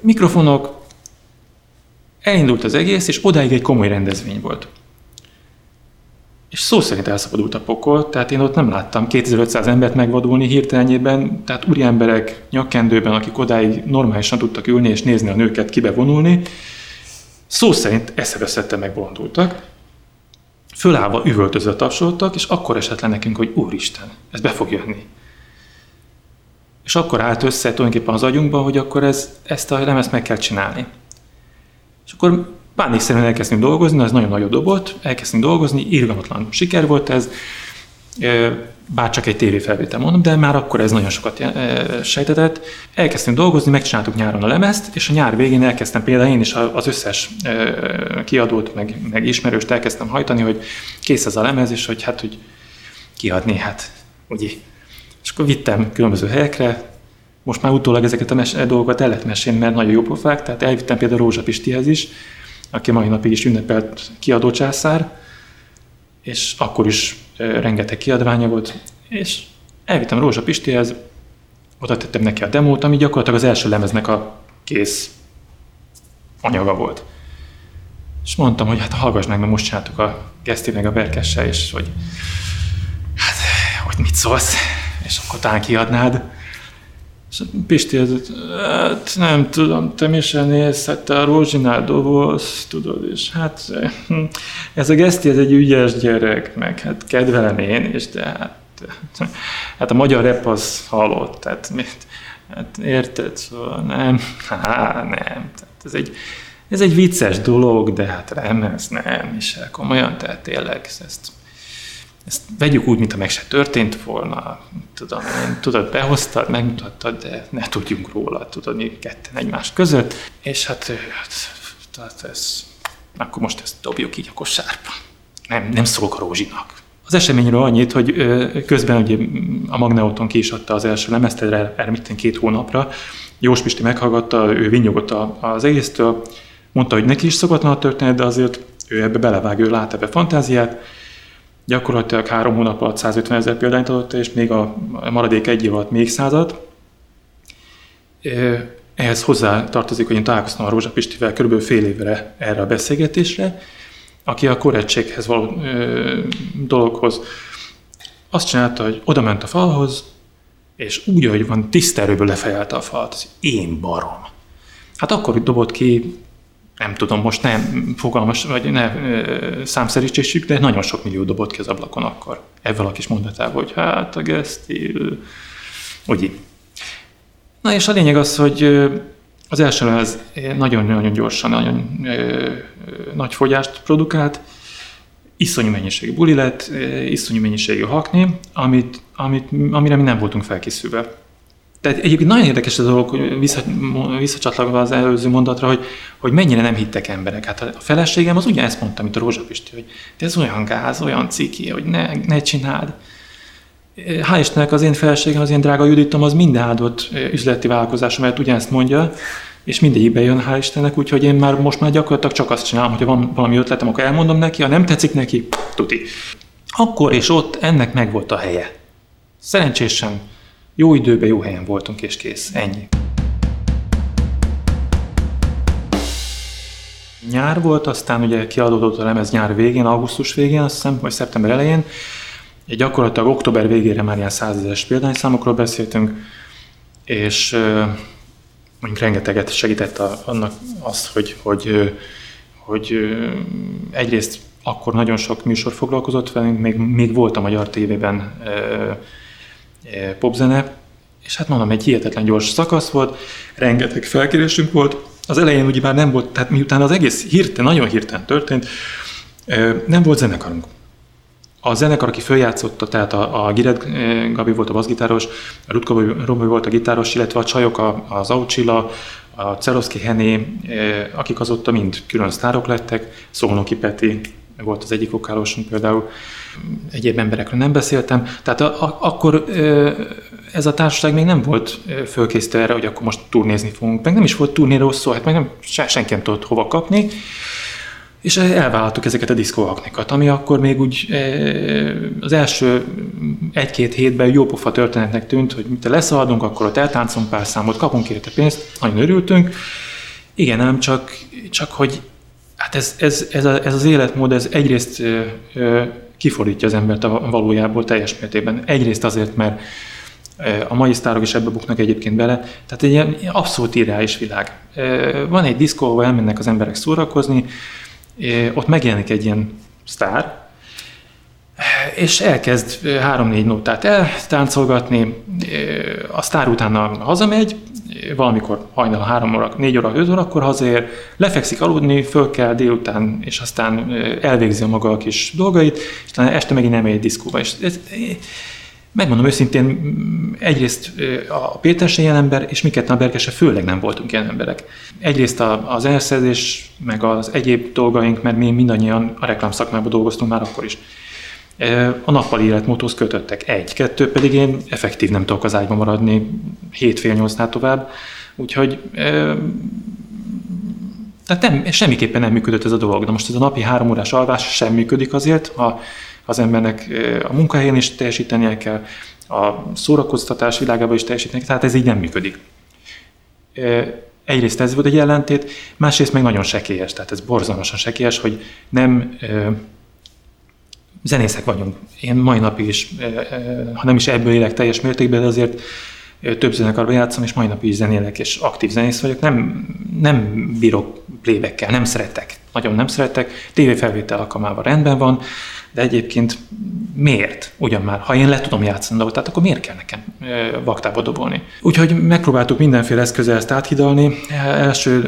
mikrofonok, elindult az egész, és odáig egy komoly rendezvény volt. És szó szerint elszabadult a pokol, tehát én ott nem láttam 2500 embert megvadulni hirtelenjében, tehát úri emberek nyakkendőben, akik odáig normálisan tudtak ülni és nézni a nőket kibevonulni, szó szerint eszeveszettel megbolondultak, fölállva üvöltözve tapsoltak, és akkor esett le nekünk, hogy úristen, ez be fog jönni. És akkor állt össze tulajdonképpen az agyunkba, hogy akkor ez, ezt a lemezt meg kell csinálni. És akkor pánikszerűen elkezdtünk dolgozni, ez nagyon nagyot dobott, elkezdtünk dolgozni, irgalmatlan siker volt ez, bár csak egy tévéfelvétel mondom, de már akkor ez nagyon sokat sejtetett. Elkezdtünk dolgozni, megcsináltuk nyáron a lemezt, és a nyár végén elkezdtem például én is az összes kiadót, meg, meg ismerőst elkezdtem hajtani, hogy kész ez a lemez, és hogy hát, hogy kiadni, hát ugye. És akkor vittem különböző helyekre, most már utólag ezeket a mes- dolgokat el lehet mesélni, mert nagyon jó pofák, tehát elvittem például Rózsa Pistihez is, aki mai napig is ünnepelt kiadó császár, és akkor is rengeteg kiadványa volt, És elvittem Rózsa Pistihez, oda tettem neki a demót, ami gyakorlatilag az első lemeznek a kész anyaga volt. És mondtam, hogy hát hallgass meg, mert most csináltuk a Geszti meg a Berkessel, és hogy hát, hogy mit szólsz, és akkor talán kiadnád. És Pisti, hát nem tudom, te mi sem nézsz, hát te a Rózsinál doboz, tudod, és hát ez a Geszti, ez egy ügyes gyerek, meg hát kedvelem én, és de hát, hát a magyar rep az halott, tehát mit, hát érted, szóval nem, hát nem, tehát ez egy, ez egy vicces dolog, de hát nem, ez nem, és komolyan, tehát tényleg ezt, ezt vegyük úgy, mintha meg se történt volna, tudom én, tudod, behoztad, megmutattad, de ne tudjunk róla, tudod, mi ketten egymás között, és hát, hát tehát ez, akkor most ezt dobjuk így a kosárba. Nem, nem szólok a Rózsinak. Az eseményről annyit, hogy közben ugye a Magneoton ki is adta az első lemezt, erre, erre két hónapra. Jós Pisti meghallgatta, ő vinyogott az egésztől, Mondta, hogy neki is szokatlan a történet, de azért ő ebbe belevág, ő lát ebbe fantáziát. Gyakorlatilag három hónap alatt 150 ezer példányt adott, és még a maradék egy év alatt még százat. Ehhez hozzá tartozik, hogy én találkoztam a Rózsa Pistivel körülbelül fél évre erre a beszélgetésre, aki a korrektséghez való ö, dologhoz azt csinálta, hogy oda ment a falhoz, és úgy, ahogy van, tiszterőből lefejelte a falt. Én barom. Hát akkor dobott ki nem tudom, most nem fogalmas, vagy ne számszerítsük, de nagyon sok millió dobott ki az ablakon akkor. Ezzel a kis mondatával, hogy hát a geszti, úgy. Na és a lényeg az, hogy az első az nagyon-nagyon gyorsan, nagyon nagy fogyást produkált, iszonyú mennyiségű buli lett, iszonyú mennyiségű hakni, amit, amit, amire mi nem voltunk felkészülve. Tehát egyébként nagyon érdekes a dolog, hogy vissza, visszacsatlakozva az előző mondatra, hogy, hogy mennyire nem hittek emberek. Hát a feleségem az ugyanezt mondta, mint a Rózsa Pisti, hogy de ez olyan gáz, olyan ciki, hogy ne, ne csináld. Hál' Istennek az én feleségem, az én drága Juditom, az minden áldott üzleti vállalkozása, mert ugyanezt mondja, és mindegyikben jön, hál' Istennek, úgyhogy én már most már gyakorlatilag csak azt csinálom, hogyha van valami ötletem, akkor elmondom neki, ha nem tetszik neki, tuti. Akkor és ott ennek megvolt a helye. Szerencsésen jó időben, jó helyen voltunk, és kész. Ennyi. Nyár volt, aztán ugye kiadódott a lemez nyár végén, augusztus végén, azt hiszem, vagy szeptember elején. Egy gyakorlatilag október végére már ilyen százezeres példányszámokról beszéltünk, és mondjuk rengeteget segített a, annak azt, hogy, hogy, hogy egyrészt akkor nagyon sok műsor foglalkozott velünk, még, még volt a magyar tévében popzene, és hát mondom, egy hihetetlen gyors szakasz volt, rengeteg felkérésünk volt. Az elején ugye már nem volt, tehát miután az egész hirtelen, nagyon hirtelen történt, e, nem volt zenekarunk. A zenekar, aki följátszotta, tehát a, a Gired e, Gabi volt a bassgitáros, a Rutka Robi volt a gitáros, illetve a csajok, az Aucsila, a Ceroszki Hené, akik azóta mind külön sztárok lettek, Szolnoki Peti volt az egyik vokálosunk például, egyéb emberekről nem beszéltem. Tehát a, a, akkor ez a társaság még nem volt fölkészítve erre, hogy akkor most turnézni fogunk. Meg nem is volt turnéról szó, hát meg nem, senki nem tudott hova kapni. És elvállaltuk ezeket a diszkóhaknikat, ami akkor még úgy az első egy-két hétben jó pofa történetnek tűnt, hogy mit leszaladunk, akkor ott eltáncolunk pár számot, kapunk érte pénzt, nagyon örültünk. Igen, nem csak, csak hogy hát ez, ez, ez, a, ez az életmód, ez egyrészt kifordítja az embert a valójából teljes mértékben. Egyrészt azért, mert a mai sztárok is ebbe buknak egyébként bele. Tehát egy ilyen abszolút irreális világ. Van egy diszkó, ahol elmennek az emberek szórakozni, ott megjelenik egy ilyen sztár, és elkezd három-négy nótát eltáncolgatni, a sztár utána hazamegy, valamikor hajnal 3 óra, 4 óra, 5 óra, akkor hazér, lefekszik aludni, föl kell délután, és aztán elvégzi a maga a kis dolgait, és aztán este megint elmegy egy diszkóba. És ez, megmondom őszintén, egyrészt a Péter ilyen ember, és mi ketten a Berkese főleg nem voltunk ilyen emberek. Egyrészt az elszerzés, meg az egyéb dolgaink, mert mi mindannyian a reklámszakmában dolgoztunk már akkor is. A nappal életmódhoz kötöttek. Egy, kettő pedig én effektív nem tudok az ágyban maradni hétfél nyolcnál tovább. Úgyhogy tehát nem, semmiképpen nem működött ez a dolog. De most ez a napi három órás alvás sem működik azért, ha az embernek a munkahelyén is teljesítenie kell, a szórakoztatás világában is teljesítenie tehát ez így nem működik. Egyrészt ez volt egy ellentét, másrészt meg nagyon sekélyes, tehát ez borzalmasan sekélyes, hogy nem zenészek vagyunk. Én mai napig is, ha nem is ebből élek teljes mértékben, de azért több zenekarban játszom, és mai napig is zenélek, és aktív zenész vagyok. Nem, nem bírok playbackkel, nem szeretek. Nagyon nem szeretek. Tévéfelvétel alkalmával rendben van, de egyébként miért? Ugyan már, ha én le tudom játszani dolgot, tehát akkor miért kell nekem baktába dobolni? Úgyhogy megpróbáltuk mindenféle eszközzel ezt áthidalni. Első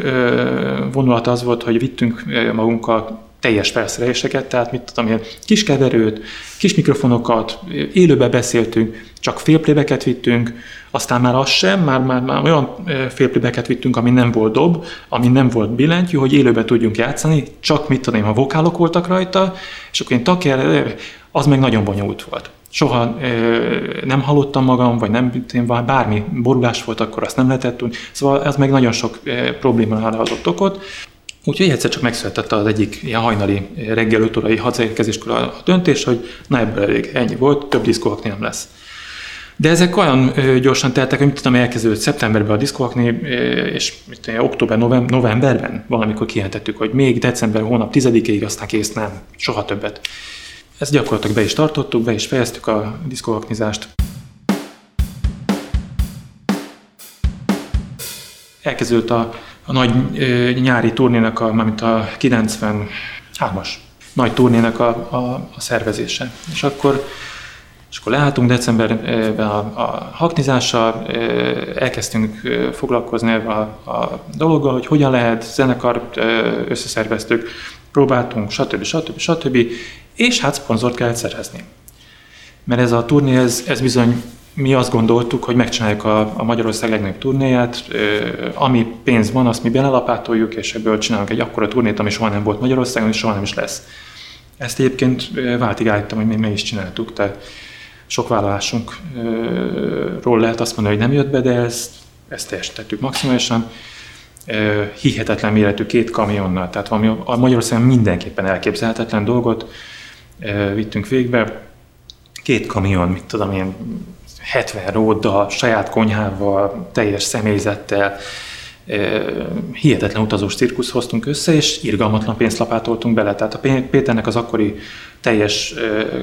vonulat az volt, hogy vittünk magunkkal teljes felszereléseket, tehát mit tudom én, kis keverőt, kis mikrofonokat, élőbe beszéltünk, csak félplébeket vittünk, aztán már az sem, már, már, már olyan félplébeket vittünk, ami nem volt dob, ami nem volt billentyű, hogy élőbe tudjunk játszani, csak mit tudom én, a vokálok voltak rajta, és akkor én takér, az meg nagyon bonyolult volt. Soha nem hallottam magam, vagy nem, én bármi borulás volt, akkor azt nem lehetett tudni. Szóval ez meg nagyon sok problémára adott okot. Úgyhogy egyszer csak megszületett az egyik ilyen hajnali reggel 5 órai hazaérkezéskor a döntés, hogy na ebből elég, ennyi volt, több diszkóakni nem lesz. De ezek olyan gyorsan teltek, hogy mit tudom, elkezdődött szeptemberben a diszkóakni, és mit tudom, október, november, novemberben valamikor kijelentettük, hogy még december hónap 10-ig, aztán kész, nem, soha többet. Ezt gyakorlatilag be is tartottuk, be is fejeztük a diszkóaknizást. Elkezdődött a a nagy nyári turnénak, a, mármint a 93-as nagy turnénak a, a, a szervezése. És akkor, és akkor leálltunk decemberben a, a haknizással, elkezdtünk foglalkozni a, a dologgal, hogy hogyan lehet zenekart összeszerveztük, próbáltunk, stb. stb. stb. És hát szponzort kellett szerezni. Mert ez a turné, ez, ez bizony mi azt gondoltuk, hogy megcsináljuk a, a Magyarország legnagyobb turnéját, ami pénz van, azt mi belelapátoljuk, és ebből csinálunk egy akkora turnét, ami soha nem volt Magyarországon, és soha nem is lesz. Ezt egyébként váltig állítom, hogy mi meg is csináltuk, tehát sok vállalásunkról lehet azt mondani, hogy nem jött be, de ezt, ezt teljesítettük maximálisan. Hihetetlen méretű két kamionnal, tehát valami a Magyarországon mindenképpen elképzelhetetlen dolgot vittünk végbe. Két kamion, mit tudom én, 70 róddal, saját konyhával, teljes személyzettel, hihetetlen utazós cirkusz hoztunk össze, és irgalmatlan pénzt lapátoltunk bele. Tehát a Péternek az akkori teljes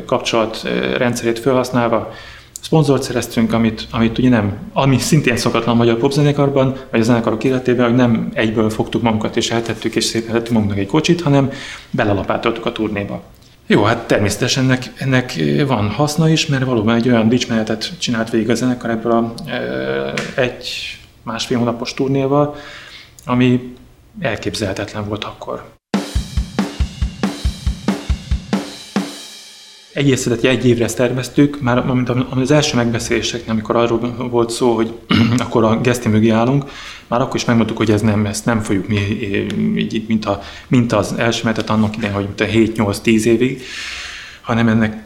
kapcsolat rendszerét felhasználva szponzort szereztünk, amit, amit ugye nem, ami szintén szokatlan magyar popzenekarban, vagy a zenekarok életében, hogy nem egyből fogtuk magunkat és eltettük, és szépen tettünk magunknak egy kocsit, hanem belelapátoltuk a turnéba. Jó, hát természetesen ennek, ennek van haszna is, mert valóban egy olyan dicsmenetet csinált végig a zenekar ebből a e, egy másfél hónapos turnéval, ami elképzelhetetlen volt akkor. Egészedeti egy évre ezt terveztük, már mint az első megbeszéléseknél, amikor arról volt szó, hogy akkor a geszti mögé állunk, már akkor is megmondtuk, hogy ez nem, ezt nem fogjuk mi így, mint, a, mint az első metet annak idején, hogy 7-8-10 évig, hanem ennek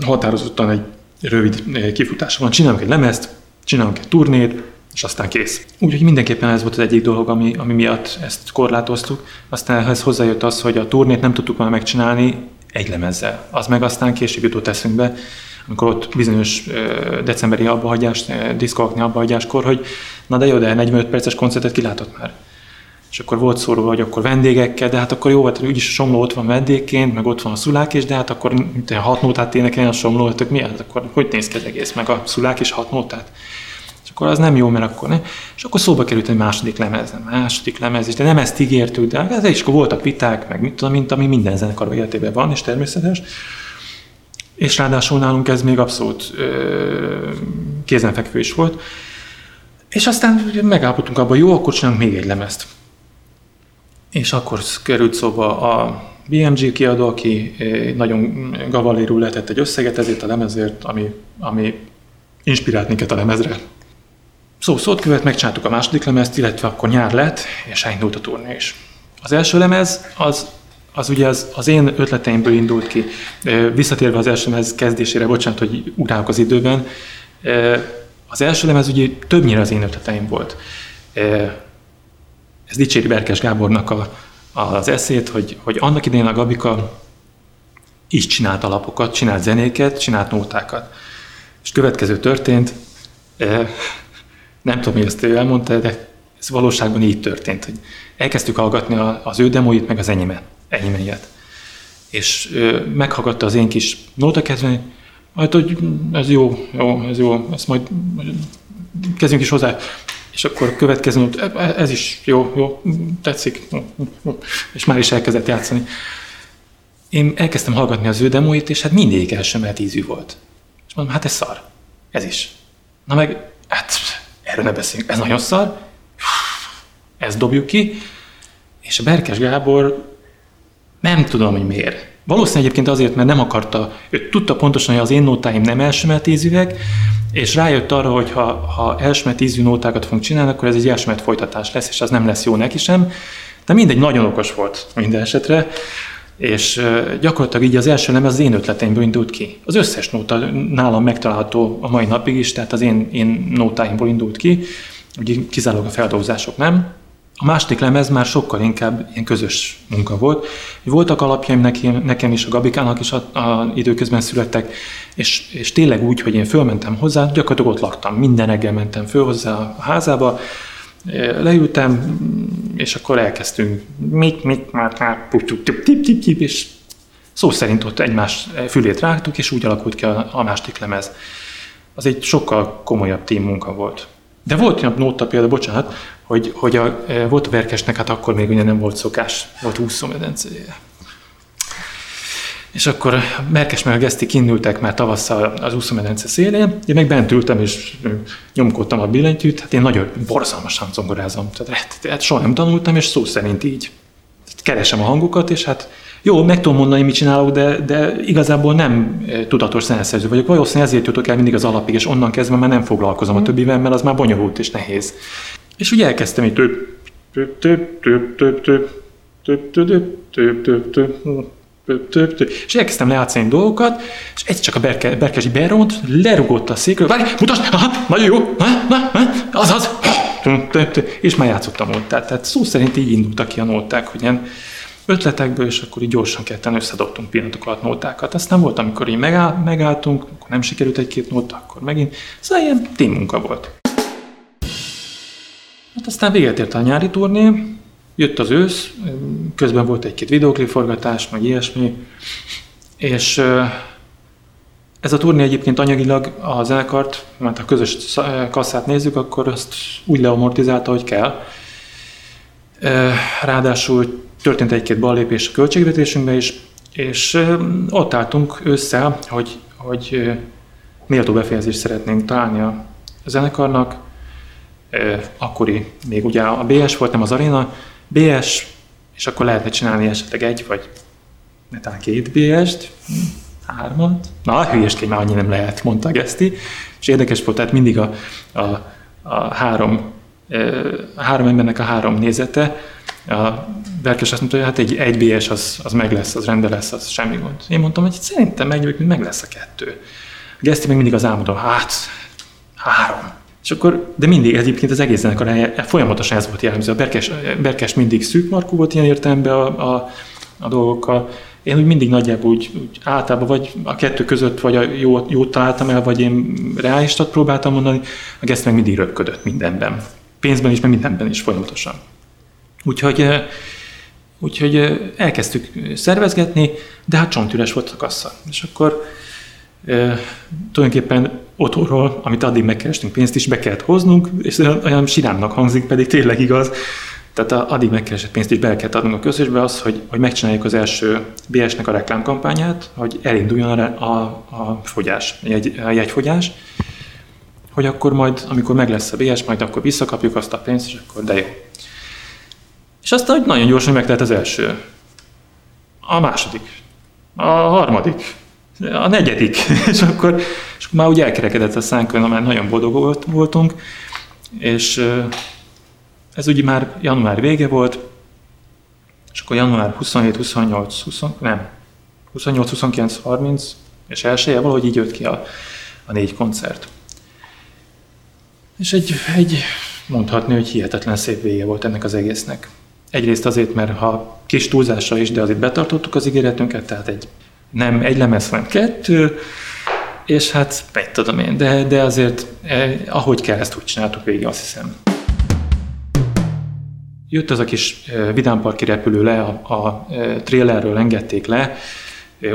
határozottan egy rövid kifutása van. Csinálunk egy lemezt, csinálunk egy turnét, és aztán kész. Úgyhogy mindenképpen ez volt az egyik dolog, ami, ami miatt ezt korlátoztuk. Aztán ehhez hozzájött az, hogy a turnét nem tudtuk volna megcsinálni egy lemezzel. Az meg aztán később jutott eszünkbe, amikor ott bizonyos decemberi abbahagyás, diszkolkni abbahagyáskor, hogy na de jó, de 45 perces koncertet kilátott már. És akkor volt szó hogy akkor vendégekkel, de hát akkor jó, hát úgyis a somló ott van vendégként, meg ott van a szulák is, de hát akkor te hat nótát énekelni a somló, hát mi az, akkor hogy néz ki az egész, meg a szulák is hat nótát. És akkor az nem jó, mert akkor ne. És akkor szóba került egy második lemez, második lemez, és de nem ezt ígértük, de ez is akkor voltak viták, meg mit tudom, mint ami minden zenekar életében van, és természetes. És ráadásul nálunk ez még abszolút ö, kézenfekvő is volt. És aztán megállapodtunk abban, jó, akkor csinálunk még egy lemezt. És akkor került szóba a BMG kiadó, aki nagyon gavalérú letett egy összeget ezért a lemezért, ami, ami inspirált minket a lemezre. Szó szót követ, megcsináltuk a második lemezt, illetve akkor nyár lett, és elindult a turné is. Az első lemez az az ugye az, az én ötleteimből indult ki. Visszatérve az első lemez kezdésére, bocsánat, hogy utálok az időben, az első lemez ugye többnyire az én ötleteim volt. Ez dicséri Berkes Gábornak a, az eszét, hogy, hogy annak idején a Gabika így csinált alapokat, csinált zenéket, csinált nótákat. És következő történt, nem tudom, hogy ezt ő elmondta, de ez valóságban így történt, hogy elkezdtük hallgatni az ő demóit, meg az enyémet, enyémeiet. És meghallgatta az én kis nótakezdvényt, majd, hogy ez jó, jó, ez jó, ezt majd kezdjünk is hozzá. És akkor következő, e, e, ez is jó, jó, tetszik, és már is elkezdett játszani. Én elkezdtem hallgatni az ő demóit, és hát mindig elsőmelt ízű volt. És mondom, hát ez szar. Ez is. Na meg, hát erről ne beszéljünk, ez nagyon szar. Ezt dobjuk ki. És a Berkes Gábor nem tudom, hogy miért. Valószínűleg egyébként azért, mert nem akarta, ő tudta pontosan, hogy az én nótáim nem elsőmelt ízűek, és rájött arra, hogy ha, ha elsmet ízű nótákat fogunk csinálni, akkor ez egy elsmet folytatás lesz, és az nem lesz jó neki sem. De mindegy, nagyon okos volt minden esetre, és gyakorlatilag így az első lemez az én ötleteimből indult ki. Az összes nóta nálam megtalálható a mai napig is, tehát az én, én nótáimból indult ki, ugye kizárólag a feldolgozások nem. A második lemez már sokkal inkább ilyen közös munka volt. Voltak alapjaim nekem, nekem is, a Gabikának is a, a időközben születtek, és, és tényleg úgy, hogy én fölmentem hozzá, gyakorlatilag ott laktam. Minden reggel mentem föl hozzá a házába, leültem, és akkor elkezdtünk mit, mit, már, már, tip, tip, tip, tip, és szó szerint ott egymás fülét rágtuk, és úgy alakult ki a, a második lemez. Az egy sokkal komolyabb team munka volt. De volt olyan nóta például, bocsánat, hogy, hogy a, e, volt a verkesnek, hát akkor még ugye nem volt szokás, volt úszómedencéje. És akkor Merkes meg a Geszti kinnültek már tavasszal az úszómedence szélén, én meg bent ültem és nyomkodtam a billentyűt, hát én nagyon borzalmasan zongorázom, tehát, tehát soha nem tanultam, és szó szerint így keresem a hangokat, és hát jó, meg tudom mondani, mit csinálok, de, de igazából nem eh, tudatos zeneszerző vagyok. Valószínűleg ezért jutok el mindig az alapig, és onnan kezdve már nem foglalkozom a többivel, mert az már bonyolult és nehéz. És ugye elkezdtem így több, több, több, több, több, több, több, több, több, több, több, több, több, és elkezdtem lejátszani dolgokat, és egy csak a berke, berkesi beront, lerugott a székről, várj, mutasd, aha, nagyon jó, na, na, na, az, az, és már játszottam ott. Tehát, szó szerint így indultak ki a nóták, hogy ilyen ötletekből, és akkor így gyorsan ketten összedobtunk pillanatok alatt nótákat. Aztán volt, amikor így megáll, megálltunk, akkor nem sikerült egy-két nóta, akkor megint. Szóval ilyen munka volt. Hát aztán véget ért a nyári turné, jött az ősz, közben volt egy-két videóklipforgatás, meg ilyesmi, és ez a turné egyébként anyagilag a zenekart, mert ha közös kasszát nézzük, akkor azt úgy leamortizálta, hogy kell. Ráadásul történt egy-két ballépés a költségvetésünkbe is, és ott álltunk össze, hogy, hogy méltó befejezést szeretnénk találni a zenekarnak. Akkori még ugye a BS volt, nem az Arena, BS, és akkor lehetne csinálni esetleg egy, vagy netán két BS-t, hármat. Na, hülyeskény már annyi nem lehet, mondta Geszti. És érdekes volt, tehát mindig a, a, a három, a három embernek a három nézete, a Berkes azt mondta, hogy hát egy, egy BS az, az meg lesz, az rende lesz, az semmi gond. Én mondtam, hogy szerintem egy, meg lesz a kettő. A Geszti még mindig az álmodom, hát három. És akkor, de mindig egyébként az egész zenekar folyamatosan ez volt jellemző. A Berkes, Berkes mindig szűk markú volt ilyen értelemben a, a, a dolgokkal. Én úgy mindig nagyjából úgy, úgy általában vagy a kettő között, vagy a jó, jót találtam el, vagy én reálistat próbáltam mondani, a Geszt meg mindig röpködött mindenben. Pénzben is, meg mindenben is folyamatosan. Úgyhogy, úgyhogy elkezdtük szervezgetni, de hát csontüres volt a kassa. És akkor e, tulajdonképpen otthonról, amit addig megkerestünk, pénzt is be kellett hoznunk, és olyan sirámnak hangzik, pedig tényleg igaz. Tehát a, addig megkeresett pénzt is be kellett adnunk a közösbe az, hogy, hogy megcsináljuk az első BS-nek a reklámkampányát, hogy elinduljon a, a, a fogyás, jegy, a jegyfogyás, hogy akkor majd, amikor meg lesz a BS, majd akkor visszakapjuk azt a pénzt, és akkor de jó. És aztán hogy nagyon gyorsan megtelt az első. A második. A harmadik. A negyedik. és akkor és már úgy elkerekedett a szánk, már nagyon boldog voltunk. És ez ugye már január vége volt, és akkor január 27, 28, 20, nem, 28, 29, 30, és elsője valahogy így jött ki a, a négy koncert. És egy, egy mondhatni, hogy hihetetlen szép vége volt ennek az egésznek. Egyrészt azért, mert ha kis túlzásra is, de azért betartottuk az ígéretünket, tehát egy nem egy lemez, hanem kettő, és hát egy tudom én, de, de azért eh, ahogy kell, ezt úgy csináltuk végig, azt hiszem. Jött az a kis eh, vidámparki repülő le, a, a eh, trailerről engedték le,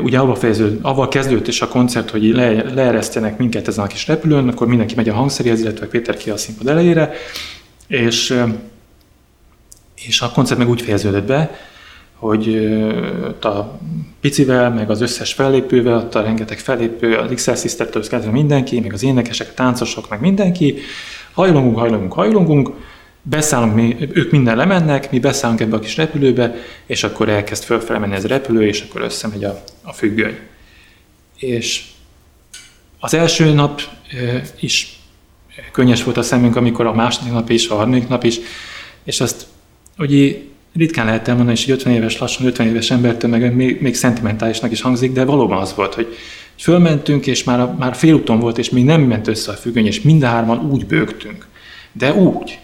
Ugye avval, fejező, avval kezdődött is a koncert, hogy le, leeresztenek minket ezen a kis repülőn, akkor mindenki megy a hangszeréhez, illetve Péter ki a színpad elejére, és, és a koncert meg úgy fejeződött be, hogy a picivel, meg az összes fellépővel, ott a rengeteg fellépő, az XL Sister-től kezdve mindenki, meg az énekesek, a táncosok, meg mindenki, hajlongunk, hajlongunk, hajlongunk, beszállunk, mi, ők minden lemennek, mi beszállunk ebbe a kis repülőbe, és akkor elkezd fölfele menni ez a repülő, és akkor összemegy a, a függöny. És az első nap is könnyes volt a szemünk, amikor a második nap is, a harmadik nap is, és azt ugye ritkán lehet elmondani, és egy 50 éves, lassan 50 éves embertől meg még, még szentimentálisnak is hangzik, de valóban az volt, hogy fölmentünk, és már, már félúton volt, és még nem ment össze a függöny, és mind a hárman úgy bőgtünk. De úgy.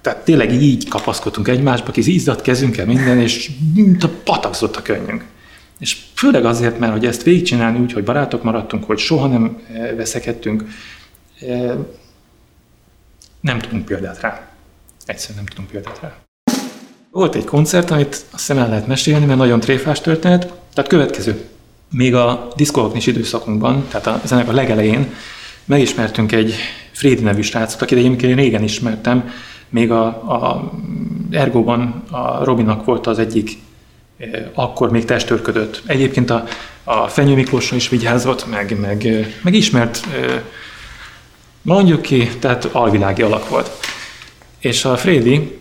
Tehát tényleg így kapaszkodtunk egymásba, kis izzadt kezünkkel minden, és mint a patakzott a könnyünk. És főleg azért, mert hogy ezt végigcsinálni úgy, hogy barátok maradtunk, hogy soha nem eh, veszekedtünk, eh, nem tudunk példát rá. Egyszerűen nem tudunk példát rá. Volt egy koncert, amit azt hiszem el lehet mesélni, mert nagyon tréfás történet. Tehát következő. Még a diszkóknis időszakunkban, tehát a zenekar legelején megismertünk egy Frédi nevű srácot, akit egyébként én régen ismertem, még a, a Ergóban a Robinak volt az egyik, eh, akkor még testőrködött. Egyébként a, a Fenyő Miklósra is vigyázott, meg, meg, eh, meg ismert, eh, mondjuk ki, tehát alvilági alak volt. És a Frédi,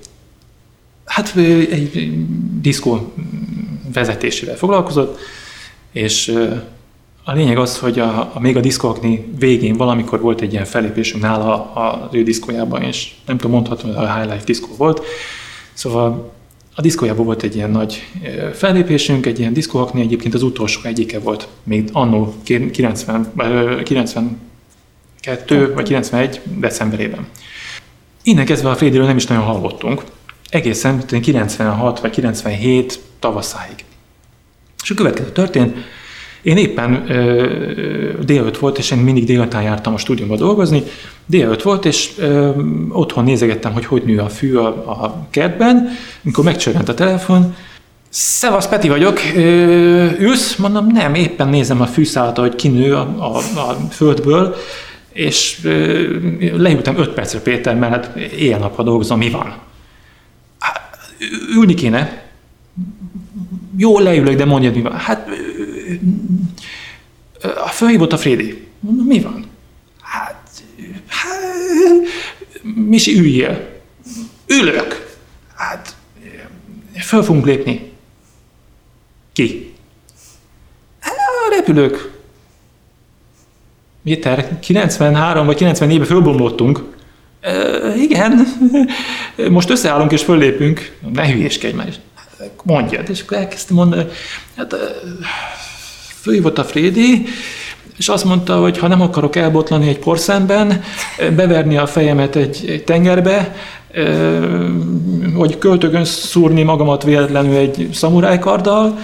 hát egy diszkó vezetésével foglalkozott, és a lényeg az, hogy a, a még a diszkókni végén valamikor volt egy ilyen felépésünk nála az ő diszkójában, és nem tudom, mondhatom, hogy a High Life diszkó volt. Szóval a diszkójában volt egy ilyen nagy fellépésünk, egy ilyen diszkóakni, egyébként az utolsó egyike volt, még annó 90, 92 vagy 91 decemberében. Innen kezdve a Frédiről nem is nagyon hallottunk, egészen 96 vagy 97 tavaszáig. És a következő történt, én éppen ö, délőtt volt, és én mindig délután jártam a stúdióba dolgozni, délőtt volt, és ö, otthon nézegettem, hogy hogy nő a fű a, a kertben, amikor megcsörrent a telefon, Szevasz, Peti vagyok, ö, ülsz? Mondom, nem, éppen nézem a fűszálat, hogy kinő a, a, a földből, és ö, leültem öt percre Péter, mert hát éjjel-nappal dolgozom, mi van? Ülni kéne. Jó, leülök, de mondjad, mi van. Hát fölhívott a Frédi. Mondom, mi van? Hát, hát Misi, üljél. Ülök. Hát, föl fogunk lépni. Ki? Hát, a repülők. Méter, 93 vagy 94-ben fölbomlottunk. Igen, most összeállunk és föllépünk. Ne hülyéskedj már. Mondjad. És akkor elkezdtem mondani, hát fölhívott a Frédi, és azt mondta, hogy ha nem akarok elbotlani egy porszemben, beverni a fejemet egy, tengerbe, vagy költögön szúrni magamat véletlenül egy szamurájkarddal,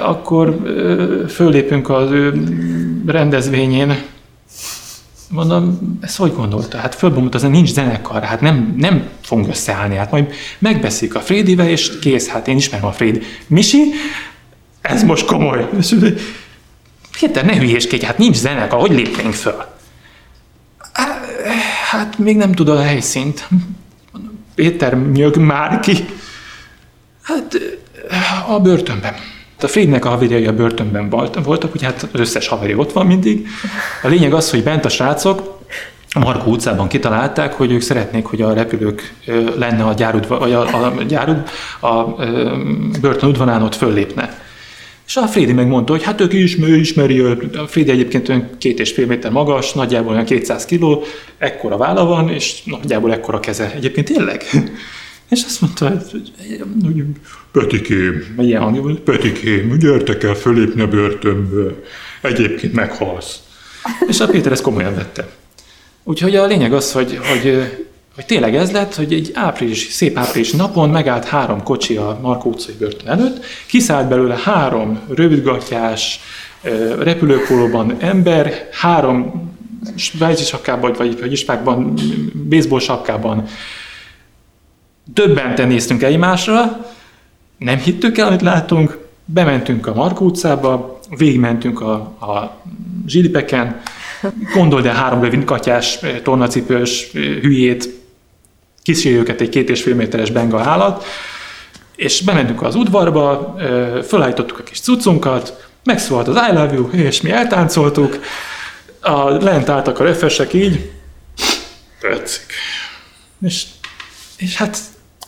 akkor föllépünk az ő rendezvényén. Mondom, ezt hogy gondolta? Hát fölbomlott, az nincs zenekar, hát nem, nem fogunk összeállni, hát majd megbeszéljük a Frédivel, és kész, hát én ismerem a Frédi. Misi, ez most komoly. Péter, ne hülyéskedj, hát nincs zenekar, hogy lépnénk föl? Hát még nem tudod a helyszínt. Péter, nyög már ki. Hát a börtönben. A Frédnek a haverjai a börtönben voltak, ugye hát az összes haveri ott van mindig. A lényeg az, hogy bent a srácok a Markó utcában kitalálták, hogy ők szeretnék, hogy a repülők lenne a gyárud, vagy a, a, gyárud, a, börtön udvarán ott föllépne. És a Frédi megmondta, hogy hát ők ismeri, ismeri, a Frédi egyébként olyan két és fél méter magas, nagyjából olyan 200 kiló, ekkora válla van, és nagyjából ekkora keze. Egyébként tényleg? És azt mondta, hogy, hogy Petikém, ilyen hangja volt, Petikém, gyertek el fölépni a börtönből, egyébként meghalsz. És a Péter ezt komolyan vette. Úgyhogy a lényeg az, hogy, hogy hogy tényleg ez lett, hogy egy április, szép április napon megállt három kocsi a Markó utcai börtön előtt, kiszállt belőle három rövidgatjás, repülőpólóban ember, három svájci sapkában, vagy, vagy ispákban, baseball sapkában. Döbbenten néztünk egymásra, nem hittük el, amit látunk, bementünk a Markó utcába, végigmentünk a, a zsilipeken, gondold el három rövidkatyás, tornacipős hülyét, kísérjük őket egy két és fél méteres benga állat, és bementünk az udvarba, fölállítottuk a kis cuccunkat, megszólalt az I love you, és mi eltáncoltuk, a, lent álltak a refesek így, tetszik. És, és hát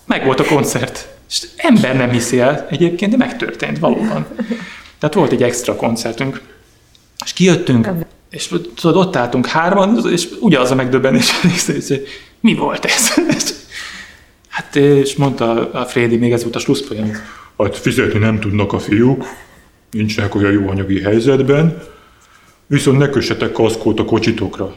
meg volt a koncert. És ember nem hiszi el egyébként, de megtörtént valóban. Tehát volt egy extra koncertünk. És kijöttünk, és tudod, ott álltunk hárman, és ugyanaz a megdöbbenés, hogy mi volt ez? Hát, és mondta a Frédi még ez volt a slusszpolyam. Hát fizetni nem tudnak a fiúk, nincsenek olyan jó anyagi helyzetben, viszont ne kössetek kaszkót a kocsitokra.